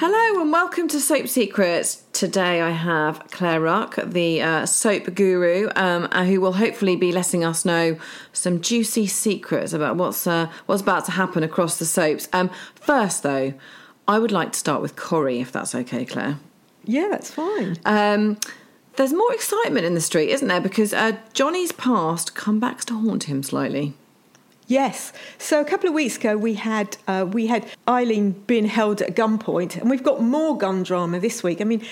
Hello and welcome to Soap Secrets. Today I have Claire Ruck, the uh, soap guru, um, uh, who will hopefully be letting us know some juicy secrets about what's uh, what's about to happen across the soaps. Um, first, though, I would like to start with Corrie, if that's okay, Claire. Yeah, that's fine. Um, there's more excitement in the street, isn't there? Because uh, Johnny's past come back to haunt him slightly. Yes. So a couple of weeks ago, we had uh, we had Eileen being held at gunpoint, and we've got more gun drama this week. I mean,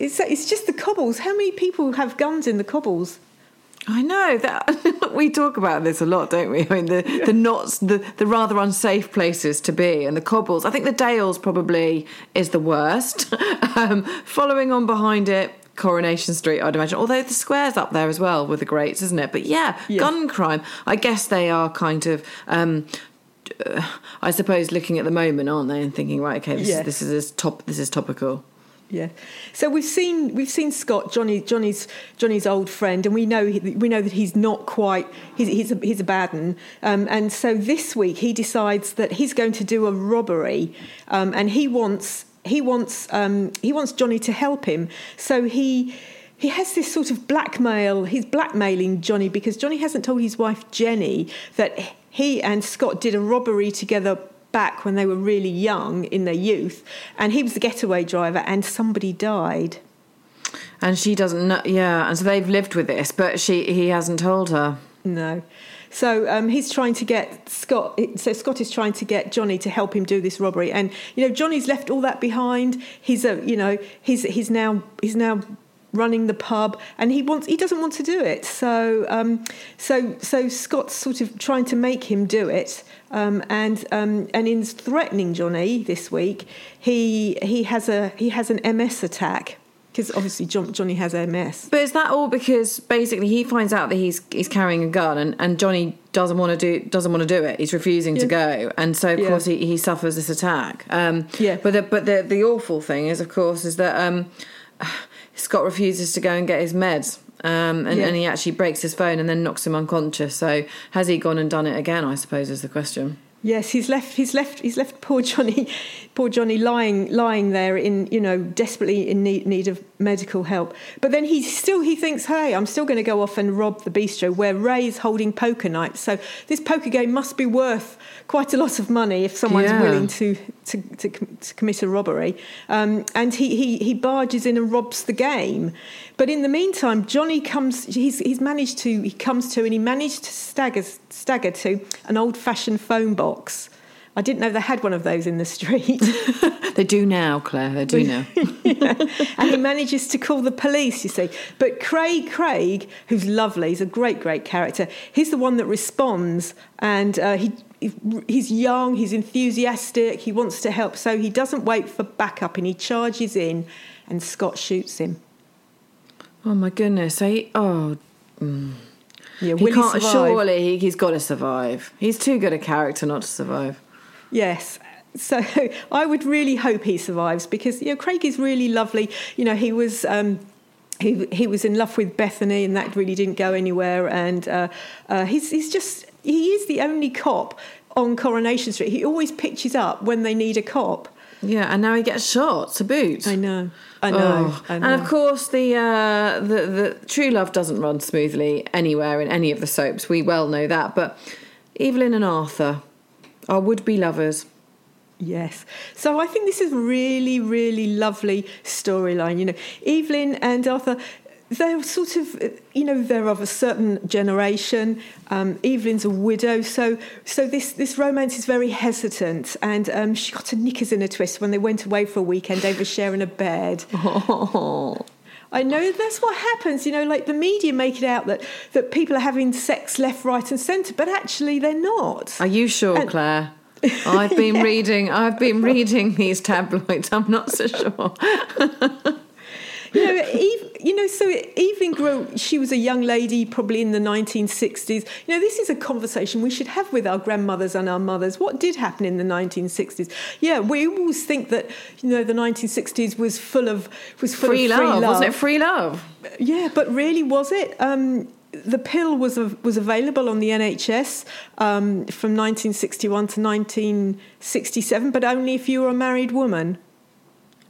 it's, it's just the cobbles. How many people have guns in the cobbles? I know that we talk about this a lot, don't we? I mean, the yeah. the knots, the the rather unsafe places to be, and the cobbles. I think the Dales probably is the worst. um, following on behind it, Coronation Street, I'd imagine. Although the square's up there as well with the greats, isn't it? But yeah, yeah. gun crime. I guess they are kind of. Um, uh, I suppose looking at the moment, aren't they, and thinking, right, okay, this, yes. is, this is top, this is topical. Yeah. So we've seen we've seen Scott Johnny Johnny's Johnny's old friend, and we know we know that he's not quite he's he's a, he's a bad one. Um, and so this week he decides that he's going to do a robbery, um, and he wants he wants um, he wants Johnny to help him. So he he has this sort of blackmail. He's blackmailing Johnny because Johnny hasn't told his wife Jenny that he and Scott did a robbery together back when they were really young in their youth, and he was the getaway driver, and somebody died. And she doesn't know. Yeah, and so they've lived with this, but she he hasn't told her. No. So um, he's trying to get Scott. So Scott is trying to get Johnny to help him do this robbery, and you know Johnny's left all that behind. He's a you know he's he's now he's now running the pub, and he wants he doesn't want to do it. So um, so so Scott's sort of trying to make him do it, um, and um, and in threatening Johnny this week, he he has a he has an MS attack because obviously John, Johnny has MS. But is that all because basically he finds out that he's he's carrying a gun and, and Johnny doesn't want to do doesn't want to do it. He's refusing yeah. to go, and so of yeah. course he, he suffers this attack. Um, yeah. But the, but the the awful thing is, of course, is that um, Scott refuses to go and get his meds. Um, and, yeah. and he actually breaks his phone and then knocks him unconscious. So has he gone and done it again? I suppose is the question. Yes, he's left. He's left. He's left poor Johnny, poor Johnny lying lying there in you know desperately in need, need of medical help. But then he still he thinks, hey, I'm still going to go off and rob the bistro where Ray's holding poker night. So this poker game must be worth quite a lot of money if someone's yeah. willing to, to, to, to commit a robbery. Um, and he, he he barges in and robs the game. But in the meantime, Johnny comes. He's he's managed to. He comes to and he managed to stagger stagger to an old fashioned phone box. I didn't know they had one of those in the street. they do now, Claire. They do now. yeah. And he manages to call the police, you see. But Craig Craig, who's lovely, he's a great, great character. He's the one that responds, and uh, he he's young, he's enthusiastic, he wants to help. So he doesn't wait for backup, and he charges in, and Scott shoots him. Oh my goodness! I oh. Mm. Yeah, he can't. He surely he's got to survive. He's too good a character not to survive. Yes, so I would really hope he survives because you know Craig is really lovely. You know he was. Um, he, he was in love with Bethany, and that really didn't go anywhere. And uh, uh, he's he's just he is the only cop on Coronation Street. He always pitches up when they need a cop. Yeah, and now he gets shot to boot. I know. I know, oh. I know. And of course, the, uh, the the true love doesn't run smoothly anywhere in any of the soaps. We well know that. But Evelyn and Arthur are would-be lovers. Yes. So I think this is really, really lovely storyline. You know, Evelyn and Arthur, they're sort of, you know, they're of a certain generation. Um, Evelyn's a widow, so so this this romance is very hesitant, and um, she got her knickers in a twist when they went away for a weekend. over sharing a bed. Oh. I know that's what happens. You know, like the media make it out that that people are having sex left, right, and centre, but actually they're not. Are you sure, and, Claire? I've been yeah. reading. I've been reading these tabloids. I'm not so sure. you know, Eve, you know, so Evelyn grew. She was a young lady, probably in the 1960s. You know, this is a conversation we should have with our grandmothers and our mothers. What did happen in the 1960s? Yeah, we always think that you know the 1960s was full of was full free, of free love. love. Wasn't it free love? Yeah, but really, was it? Um, the pill was was available on the NHS um, from 1961 to 1967, but only if you were a married woman.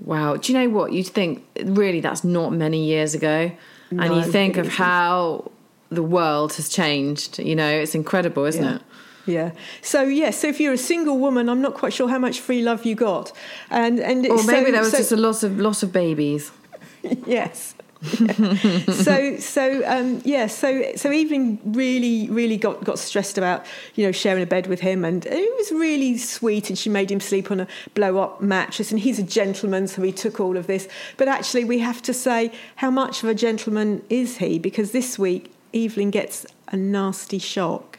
Wow. Do you know what? You'd think, really, that's not many years ago. and you think of how the world has changed. You know, it's incredible, isn't Yeah. it? Yeah. So yeah. So if you're a single woman, I'm not quite sure how much free love you got, and and Or so- maybe there was so- just a loss of loss of babies. yes. so so um, yeah so so Evelyn really really got got stressed about you know sharing a bed with him. And it was really sweet and she made him sleep on a blow up mattress. And he's a gentleman so he took all of this. But actually we have to say how much of a gentleman is he? Because this week Evelyn gets a nasty shock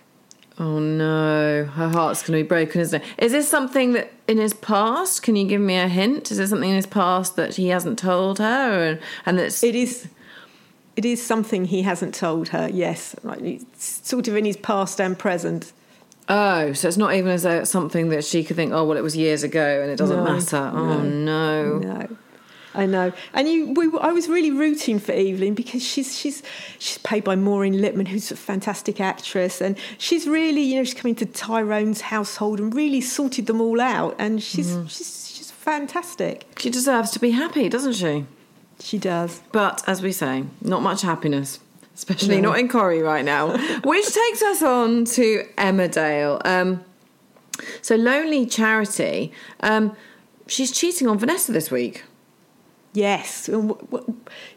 Oh no, her heart's going to be broken, isn't it? Is this something that in his past? Can you give me a hint? Is there something in his past that he hasn't told her, and, and that's It is. It is something he hasn't told her. Yes, like it's sort of in his past and present. oh, so it's not even as though it's something that she could think, oh well, it was years ago and it doesn't No, matter. Oh no. No, I know. And you, we, I was really rooting for Evelyn because she's she's she's played by Maureen Lipman, who's a fantastic actress, and she's really you know she's come into Tyrone's household and really sorted them all out, and she's Mm-hmm. she's she's fantastic. She deserves to be happy, doesn't she? She does. But as we say, not much happiness, especially No. not in Corrie right now. Which takes us on to Emmerdale. Um, so Lonely Charity, um, she's cheating on Vanessa this week. Yes,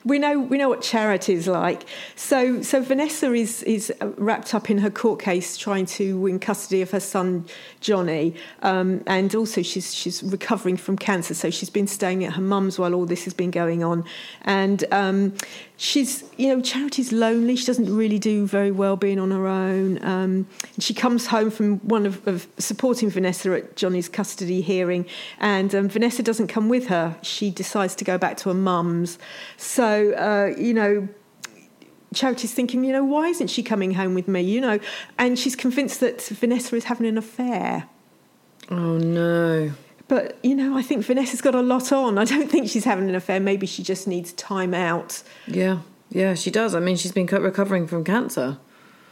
we know we know what charity's like. So so Vanessa is is wrapped up in her court case, trying to win custody of her son Johnny, um, and also she's she's recovering from cancer. So she's been staying at her mum's while all this has been going on, and um, she's you know Charity's lonely. She doesn't really do very well being on her own. Um, she comes home from one of, of supporting Vanessa at Johnny's custody hearing, and um, Vanessa doesn't come with her. She decides to go back to her mum's. So uh, you know. Charity's thinking, you know, why isn't she coming home with me? You know, and she's convinced that Vanessa is having an affair. Oh no. But you know, I think Vanessa's got a lot on. I don't think she's having an affair. Maybe she just needs time out. Yeah, yeah, she does. I mean, she's been recovering from cancer.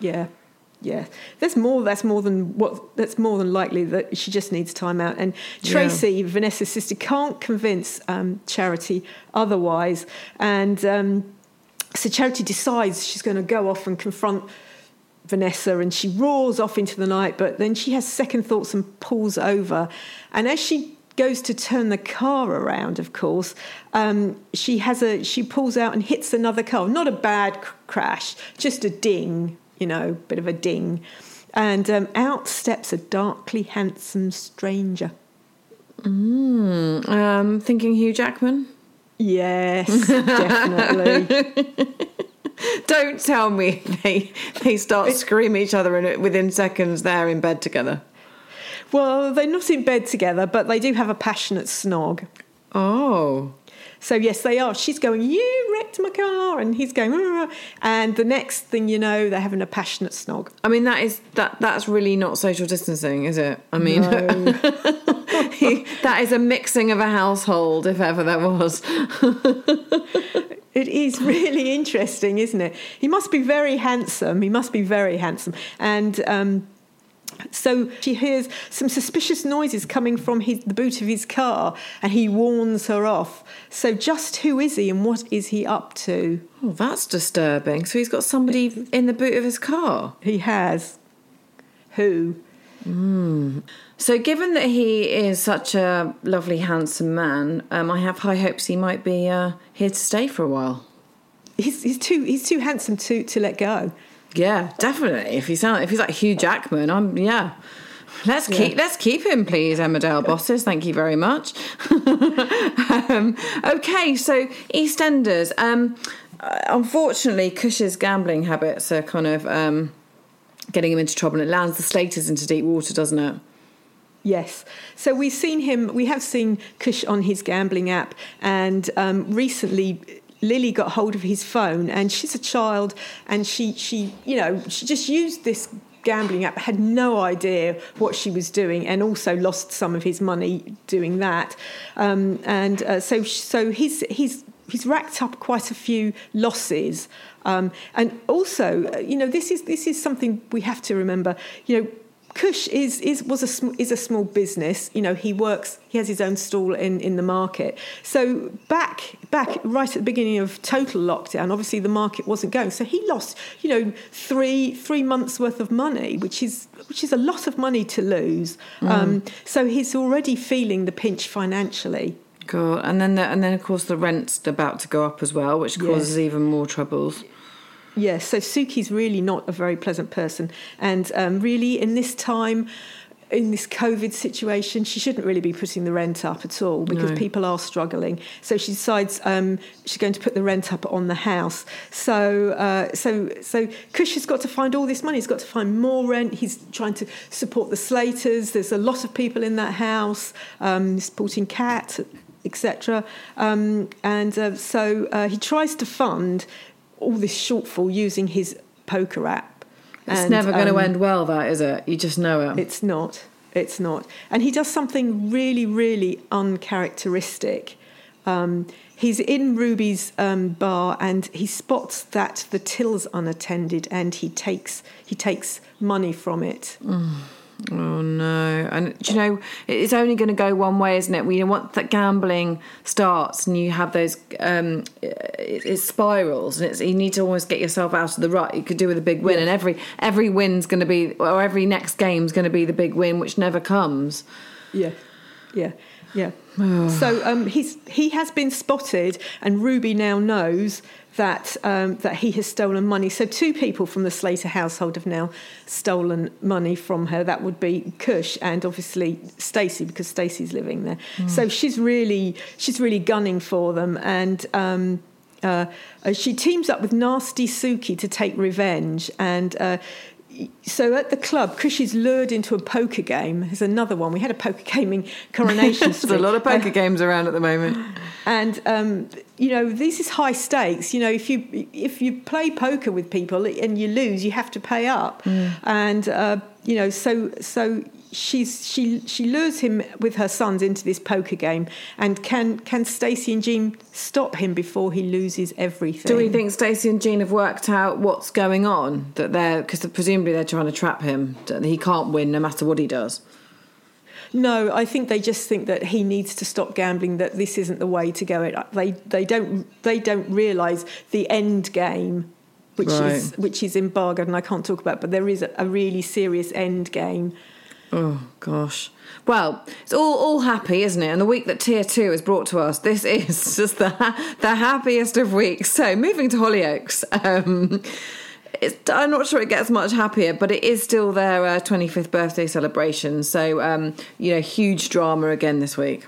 Yeah, yeah. There's more. That's more than what. That's more than likely that she just needs time out. And Tracy, Vanessa's sister, can't convince um, Charity otherwise. And um, so Charity decides she's going to go off and confront Vanessa, and she roars off into the night. But then she has second thoughts and pulls over. And as she goes to turn the car around, of course, um, she has a she pulls out and hits another car. Not a bad c- crash, just a ding. You know, bit of a ding. And um, out steps a darkly handsome stranger. Mm, um, thinking Hugh Jackman. Yes, definitely. Don't tell me they they start screaming each other and within seconds they're in bed together. Well, they're not in bed together, but they do have a passionate snog. Oh, So yes, they are. She's going, "You wrecked my car," and he's going, "Ah." and the next thing you know, they're having a passionate snog. I mean that is that that's really not social distancing, is it? I mean, No. that is a mixing of a household if ever there was. It is really interesting, isn't it? He must be very handsome. He must be very handsome. And um, so she hears some suspicious noises coming from his, the boot of his car, and he warns her off. So, just who is he and what is he up to? Oh, that's disturbing. So he's got somebody in the boot of his car. He has. Who? So, given that he is such a lovely, handsome man, um, I have high hopes he might be uh, here to stay for a while. He's, he's too he's too handsome to, to let go. Yeah, definitely. If he's if he's like Hugh Jackman, I'm yeah. Let's keep Yeah. let's keep him, please, Emmerdale bosses. Thank you very much. um, okay, so EastEnders. Um, uh, unfortunately, Kush's gambling habits are kind of um, getting him into trouble. And it lands the Slaters into deep water, doesn't it? Yes. So we've seen him, we have seen Kush on his gambling app, and um, recently Lily got hold of his phone, and she's a child, and she, she, you know, she just used this gambling app, had no idea what she was doing, and also lost some of his money doing that. Um, and uh, so, so he's, he's, he's racked up quite a few losses. Um, and also, uh, you know, this is, this is something we have to remember, you know, Kush is is was a sm- is a small business. You know, he works. He has his own stall in, in the market. So back back right at the beginning of total lockdown, obviously the market wasn't going. So he lost, you know, three three months worth of money, which is which is a lot of money to lose. Mm. Um, so he's already feeling the pinch financially. God, and then the, and then of course the rent's about to go up as well, which causes yes. even more troubles. Yes, so Suki's really not a very pleasant person, and um, really in this time, in this COVID situation, she shouldn't really be putting the rent up at all because no. people are struggling. So she decides um, she's going to put the rent up on the house. So, uh, so, so Kush has got to find all this money. He's got to find more rent. He's trying to support the Slaters. There's a lot of people in that house um, supporting Kat, etc. Um, and uh, so uh, he tries to fund all this shortfall using his poker app. It's and, never going um, to end well, that is it? You just know it. It's not. It's not. And he does something really, really uncharacteristic. Um, he's in Ruby's um, bar and he spots that the till's unattended and he takes he takes money from it. Mm. Oh no! And you know, it's only going to go one way, isn't it? We want that gambling starts, and you have those um, it, it spirals, and it's you need to almost get yourself out of the rut. You could do with a big win, and every every win's going to be, or every next game's going to be the big win, which never comes. Yeah, yeah, yeah. so um, he's he has been spotted, and Ruby now knows that um, that he has stolen money. So two people from the Slater household have now stolen money from her. That would be Kush and obviously Stacey because Stacey's living there. Mm. So she's really she's really gunning for them and. Um, uh, uh, she teams up with Nasty Suki to take revenge, and uh, so at the club, Kush is lured into a poker game. There's another one. We had a poker game in Coronation Street. There's a lot of poker uh, games around at the moment. And um, you know, this is high stakes. You know, if you if you play poker with people and you lose, you have to pay up. Mm. And uh, you know, so so she's she she lures him with her sons into this poker game, and can can Stacey and Jean stop him before he loses everything? Do we think Stacey and Jean have worked out what's going on? That they're because presumably they're trying to trap him. That he can't win no matter what he does. No, I think they just think that he needs to stop gambling. That this isn't the way to go. It They they don't they don't realise the end game which right. is which is embargoed and I can't talk about, but there is a, a really serious end game Oh gosh. Well, it's all all happy, isn't it? And the week that Tier Two has brought to us, this is just the the happiest of weeks. So moving to Hollyoaks. Um, I'm not sure it gets much happier, but it is still their uh, 25th birthday celebration. So um, you know, huge drama again this week.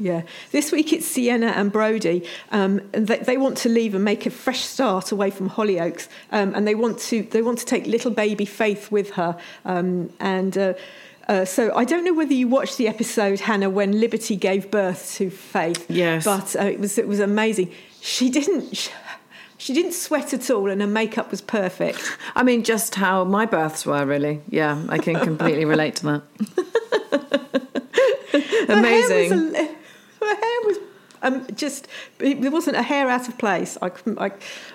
Yeah, this week it's Sienna and Brody, um, and they, they, want to leave and make a fresh start away from Hollyoaks, um, and they want to they want to take little baby Faith with her, um, and. Uh, uh, so I don't know whether you watched the episode, Hannah, when Liberty gave birth to Faith. Yes, but uh, it was it was amazing. She didn't. She, she didn't sweat at all, and her makeup was perfect. I mean, just how my births were, really. Yeah, I can completely relate to that. Amazing her hair was um, just it, there wasn't a hair out of place. I, I,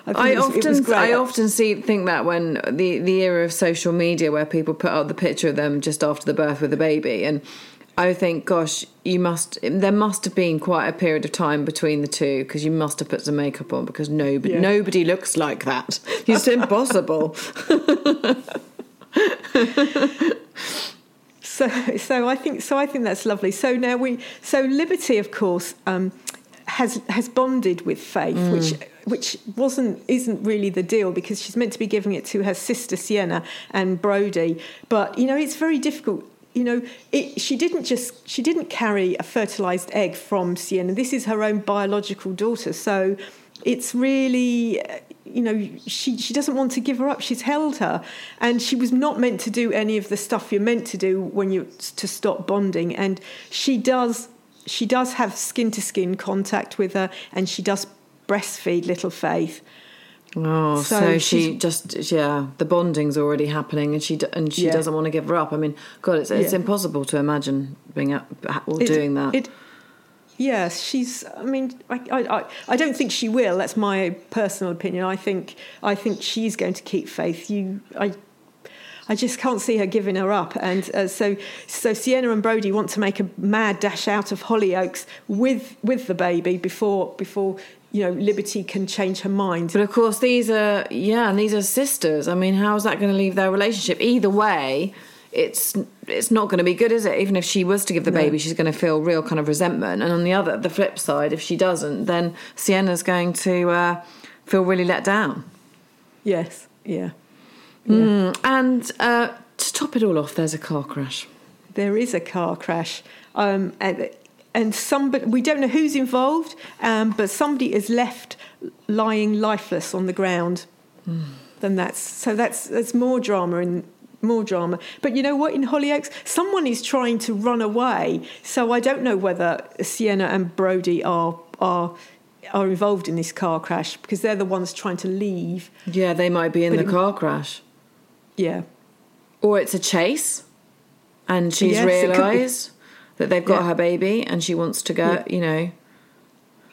I, I it was, often I often see think that when the the era of social media where people put out the picture of them just after the birth with the baby, and I think, gosh, you must there must have been quite a period of time between the two because you must have put some makeup on because nobody yeah. nobody looks like that. It's impossible. So, so I think so. I think that's lovely. So now we so Liberty, of course, um, has has bonded with Faith, mm. which which wasn't isn't really the deal because she's meant to be giving it to her sister Sienna and Brody. But you know, it's very difficult. You know, it, she didn't just she didn't carry a fertilized egg from Sienna. This is her own biological daughter. So it's really you know, she, she doesn't want to give her up. She's held her. And she was not meant to do any of the stuff you're meant to do when you to stop bonding. And she does she does have skin to skin contact with her and she does breastfeed little Faith. Oh, so, so she just yeah, the bonding's already happening, and she and she yeah. doesn't want to give her up. I mean, God, it's it's yeah. impossible to imagine being up, or it, doing that. It, Yes, she's. I mean, I, I, I don't think she will. That's my personal opinion. I think, I think she's going to keep faith. You, I, I just can't see her giving her up. And uh, so, so Sienna and Brody want to make a mad dash out of Hollyoaks with with the baby before before you know Liberty can change her mind. But of course, these are yeah, and these are sisters. I mean, how is that going to leave their relationship? Either way, it's it's not going to be good, is it? Even if she was to give the No. baby, she's going to feel real kind of resentment. And on the other, the flip side, if she doesn't, then Sienna's going to uh, feel really let down. Yes, yeah. Mm, and uh, to top it all off, there's a car crash. There is a car crash, um, and and somebody we don't know who's involved, um, but somebody is left lying lifeless on the ground. Then that's so that's that's more drama and more drama. But you know what? In Hollyoaks, someone is trying to run away. So I don't know whether Sienna and Brody are are are involved in this car crash because they're the ones trying to leave. Yeah, they might be in But the it- car crash. Yeah. Or it's a chase, and she's Yes, it could be. realised that they've got Yeah. her baby and she wants to go, Yeah. you know.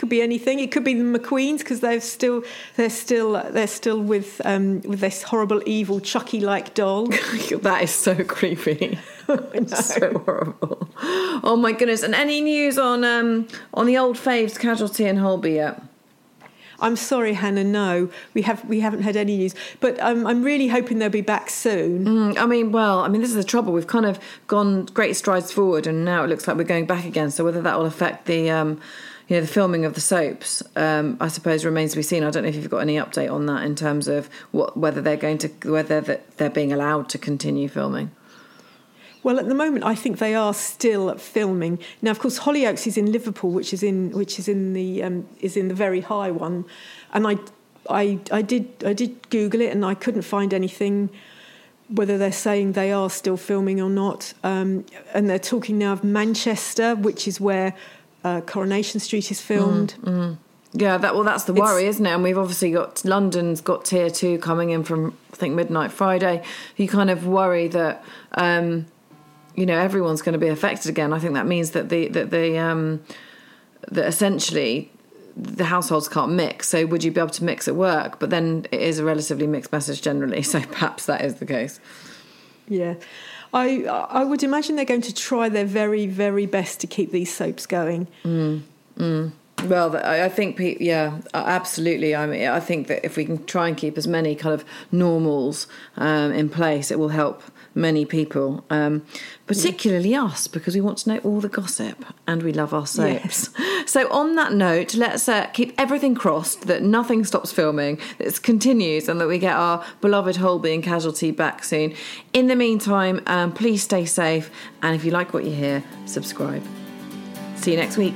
Could be anything. It could be the McQueens because they're still they're still they're still with um, with this horrible evil Chucky like doll. that is so creepy. I know. so horrible. Oh my goodness. And any news on um on the old faves casualty in Holby yet? I'm sorry, Hannah. No, we have we haven't had any news, but um, I'm really hoping they'll be back soon. Mm, I mean, well, I mean, this is the trouble. We've kind of gone great strides forward, and now it looks like we're going back again. So whether that will affect the, um, you know, the filming of the soaps, um, I suppose remains to be seen. I don't know if you've got any update on that in terms of what whether they're going to whether they're being allowed to continue filming. Well, at the moment, I think they are still filming. Now, of course, Hollyoaks is in Liverpool, which is in which is in the um, is in the very high one, and I, I I did I did Google it and I couldn't find anything whether they're saying they are still filming or not. Um, and they're talking now of Manchester, which is where uh, Coronation Street is filmed. Yeah, that well, that's the It's- worry, isn't it? And we've obviously got London's got tier two coming in from I think midnight Friday. You kind of worry that um, you know everyone's going to be affected again. I think that means that the that the um, that essentially the households can't mix. So would you be able to mix at work? But then it is a relatively mixed message generally. So perhaps that is the case. Yeah. I I would imagine they're going to try their very very best to keep these soaps going. Well, th- I I think, yeah, absolutely. I mean, I think that if we can try and keep as many kind of normals um, in place, it will help many people, um, particularly us, because we want to know all the gossip and we love our soaps. So, on that note, let's uh, keep everything crossed that nothing stops filming, that it continues, and that we get our beloved Holby and Casualty back soon. In the meantime, um, please stay safe, and if you like what you hear, subscribe. See you next week.